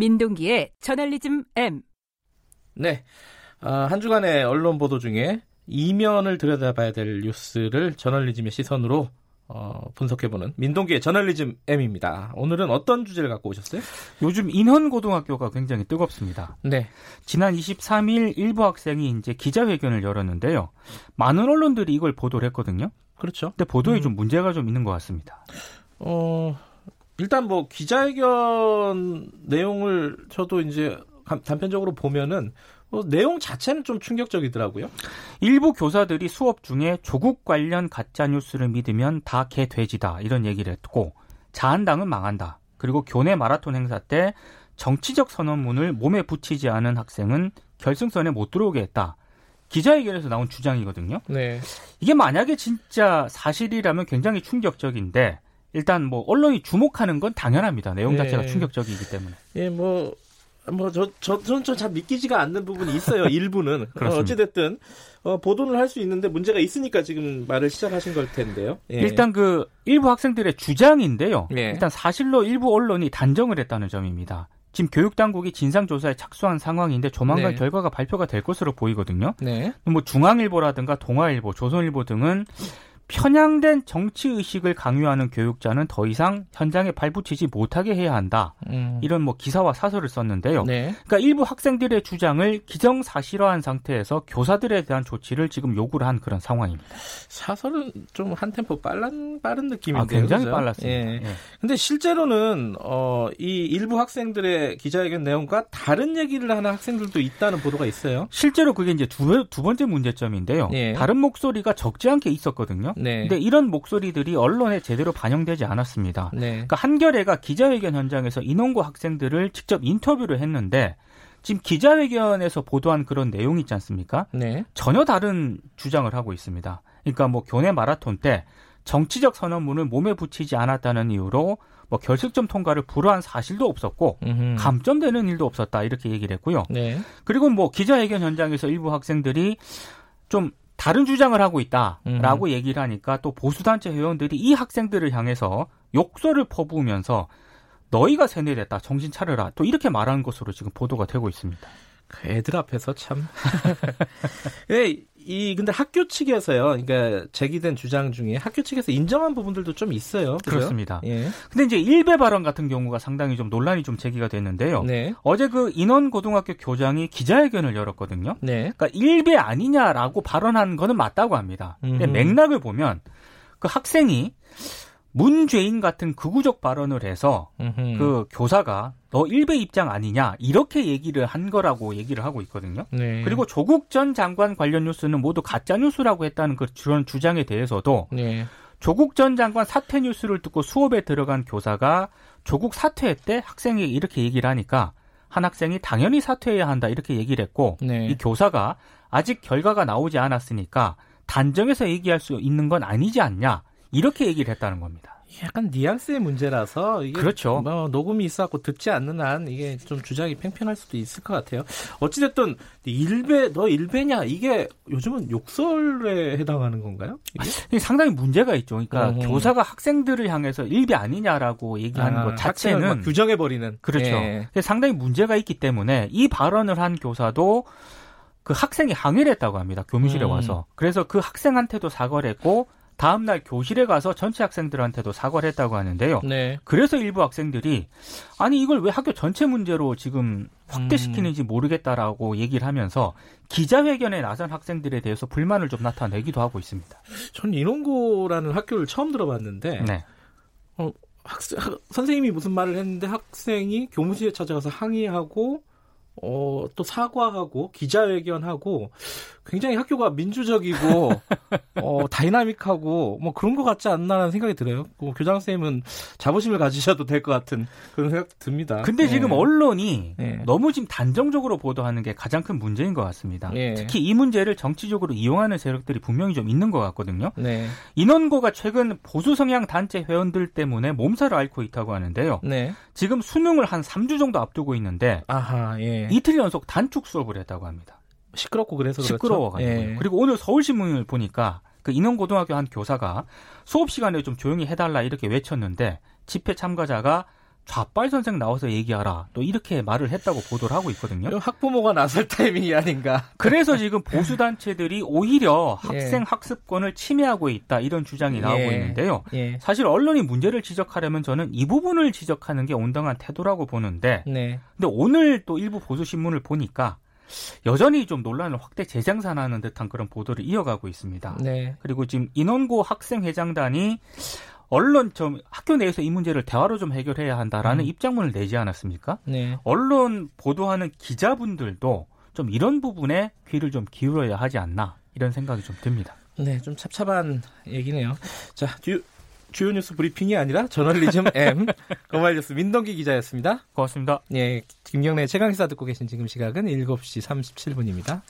민동기의 저널리즘 M. 네. 아, 한 주간의 언론 보도 중에 이면을 들여다봐야 될 뉴스를 저널리즘의 시선으로 어, 분석해보는 민동기의 저널리즘 M입니다. 오늘은 어떤 주제를 갖고 오셨어요? 요즘 인헌고등학교가 굉장히 뜨겁습니다. 네. 지난 23일 일부 학생이 이제 기자회견을 열었는데요. 많은 언론들이 이걸 보도를 했거든요. 그렇죠. 근데 보도에 음. 좀 문제가 좀 있는 것 같습니다. 어, 일단 뭐 기자회견 내용을 저도 이제 감- 단편적으로 보면은 뭐 내용 자체는 좀 충격적이더라고요. 일부 교사들이 수업 중에 조국 관련 가짜 뉴스를 믿으면 다 개 돼지다 이런 얘기를 했고 자한당은 망한다. 그리고 교내 마라톤 행사 때 정치적 선언문을 몸에 붙이지 않은 학생은 결승선에 못 들어오게 했다. 기자회견에서 나온 주장이거든요. 네. 이게 만약에 진짜 사실이라면 굉장히 충격적인데 일단 뭐 언론이 주목하는 건 당연합니다. 내용 자체가 예. 충격적이기 때문에. 예, 뭐, 뭐, 저, 저, 저는 좀잘 믿기지가 않는 부분이 있어요, 일부는. 어. 어찌됐든, 어, 보도는 할수 있는데 문제가 있으니까 지금 말을 시작하신 걸 텐데요. 예. 일단 그 일부 학생들의 주장인데요. 예. 일단 사실로 일부 언론이 단정을 했다는 점입니다. 지금 교육 당국이 진상 조사에 착수한 상황인데 조만간 네. 결과가 발표가 될 것으로 보이거든요. 네. 뭐 중앙일보라든가 동아일보, 조선일보 등은 편향된 정치 의식을 강요하는 교육자는 더 이상 현장에 발붙이지 못하게 해야 한다. 음. 이런 뭐 기사와 사설을 썼는데요. 네. 그러니까 일부 학생들의 주장을 기정사실화한 상태에서 교사들에 대한 조치를 지금 요구를 한 그런 상황입니다. 사설은 좀 한 템포 빠른, 빠른 느낌인데요. 아, 굉장히 그죠? 빨랐습니다. 예. 예. 근데 실제로는, 어, 이 일부 학생들의 기자회견 내용과 다른 얘기를 하는 학생들도 있다는 보도가 있어요. 실제로 그게 이제 두, 두 번째 문제점인데요. 예. 다른 목소리가 적지 않게 있었거든요. 네. 근데 이런 목소리들이 언론에 제대로 반영되지 않았습니다. 네. 그러니까 한겨레가 기자회견 현장에서 인원고 학생들을 직접 인터뷰를 했는데 지금 기자회견에서 보도한 그런 내용 있지 않습니까? 네. 전혀 다른 주장을 하고 있습니다. 그러니까 뭐 교내 마라톤 때 정치적 선언문을 몸에 붙이지 않았다는 이유로 뭐 결승점 통과를 불허한 사실도 없었고 음흠. 감점되는 일도 없었다 이렇게 얘기를 했고요. 네. 그리고 뭐 기자회견 현장에서 일부 학생들이 좀 다른 주장을 하고 있다라고 얘기를 하니까 또 보수단체 회원들이 이 학생들을 향해서 욕설을 퍼부으면서 너희가 세뇌됐다 정신 차려라 또 이렇게 말하는 것으로 지금 보도가 되고 있습니다. 그 애들 앞에서 참. 예, 이 근데 학교 측에서요. 그러니까 제기된 주장 중에 학교 측에서 인정한 부분들도 좀 있어요. 그죠? 그렇습니다. 예. 근데 이제 일베 발언 같은 경우가 상당히 좀 논란이 좀 제기가 됐는데요. 네. 어제 그 인원 고등학교 교장이 기자회견을 열었거든요. 네. 그러니까 일베 아니냐라고 발언한 거는 맞다고 합니다. 근데. 맥락을 보면 그 학생이 문죄인 같은 극우적 발언을 해서 음흠. 그 교사가 너 일베 입장 아니냐 이렇게 얘기를 한 거라고 얘기를 하고 있거든요. 네. 그리고 조국 전 장관 관련 뉴스는 모두 가짜 뉴스라고 했다는 그 그런 주장에 대해서도 네. 조국 전 장관 사퇴 뉴스를 듣고 수업에 들어간 교사가 조국 사퇴했대 학생에게 이렇게 얘기를 하니까 한 학생이 당연히 사퇴해야 한다 이렇게 얘기를 했고 네. 이 교사가 아직 결과가 나오지 않았으니까 단정해서 얘기할 수 있는 건 아니지 않냐 이렇게 얘기를 했다는 겁니다. 약간 뉘앙스의 문제라서 이게 그렇죠. 뭐 녹음이 있어갖고 듣지 않는 한 이게 좀 주장이 팽팽할 수도 있을 것 같아요. 어찌됐든 일베 너 일베냐 이게 요즘은 욕설에 해당하는 건가요? 이게? 이게 상당히 문제가 있죠. 그러니까 음. 교사가 학생들을 향해서 일비 아니냐라고 얘기하는 아, 것 자체는 규정해 버리는 그렇죠. 예. 상당히 문제가 있기 때문에 이 발언을 한 교사도 그 학생이 항의를 했다고 합니다. 교무실에 음. 와서. 그래서 그 학생한테도 사과를 했고 다음 날 교실에 가서 전체 학생들한테도 사과를 했다고 하는데요. 네. 그래서 일부 학생들이 아니 이걸 왜 학교 전체 문제로 지금 확대시키는지 모르겠다라고 얘기를 하면서 기자회견에 나선 학생들에 대해서 불만을 좀 나타내기도 하고 있습니다. 전 인원고라는 학교를 처음 들어봤는데 네. 학생, 학- 선생님이 무슨 말을 했는데 학생이 교무실에 찾아가서 항의하고 어, 또 사과하고 기자회견하고 굉장히 학교가 민주적이고 어, 다이나믹하고 뭐 그런 것 같지 않나라는 생각이 들어요. 뭐 교장 선생님은 자부심을 가지셔도 될 것 같은 그런 생각 듭니다. 근데 지금 예. 언론이 네. 너무 지금 단정적으로 보도하는 게 가장 큰 문제인 것 같습니다. 예. 특히 이 문제를 정치적으로 이용하는 세력들이 분명히 좀 있는 것 같거든요. 네. 인원고가 최근 보수 성향 단체 회원들 때문에 몸살을 앓고 있다고 하는데요. 네. 지금 수능을 한 3주 정도 앞두고 있는데 아하, 예. 이틀 연속 단축 수업을 했다고 합니다. 시끄럽고 그래서 그렇죠. 시끄러워가지고. 예. 그리고 오늘 서울신문을 보니까 그 인원고등학교 한 교사가 수업 시간에 좀 조용히 해달라 이렇게 외쳤는데 집회 참가자가 좌빨 선생 나와서 얘기하라. 또 이렇게 말을 했다고 보도를 하고 있거든요. 학부모가 나설 타이밍이 아닌가. 그래서 지금 보수 단체들이 오히려 예. 학생 학습권을 침해하고 있다 이런 주장이 나오고 예. 있는데요. 예. 사실 언론이 문제를 지적하려면 저는 이 부분을 지적하는 게 온당한 태도라고 보는데 네. 근데 오늘 또 일부 보수 신문을 보니까 여전히 좀 논란을 확대 재생산하는 듯한 그런 보도를 이어가고 있습니다. 네. 그리고 지금 인원고 학생회장단이 언론 좀 학교 내에서 이 문제를 대화로 좀 해결해야 한다라는 음. 입장문을 내지 않았습니까? 네. 언론 보도하는 기자분들도 좀 이런 부분에 귀를 좀 기울여야 하지 않나 이런 생각이 좀 듭니다. 네, 좀 찹찹한 얘기네요. 자, 주, 주요 뉴스 브리핑이 아니라 저널리즘 M 고말뉴스 민동기 기자였습니다. 고맙습니다. 예, 김경래 최강 시사 듣고 계신 지금 시각은 7시 37분입니다.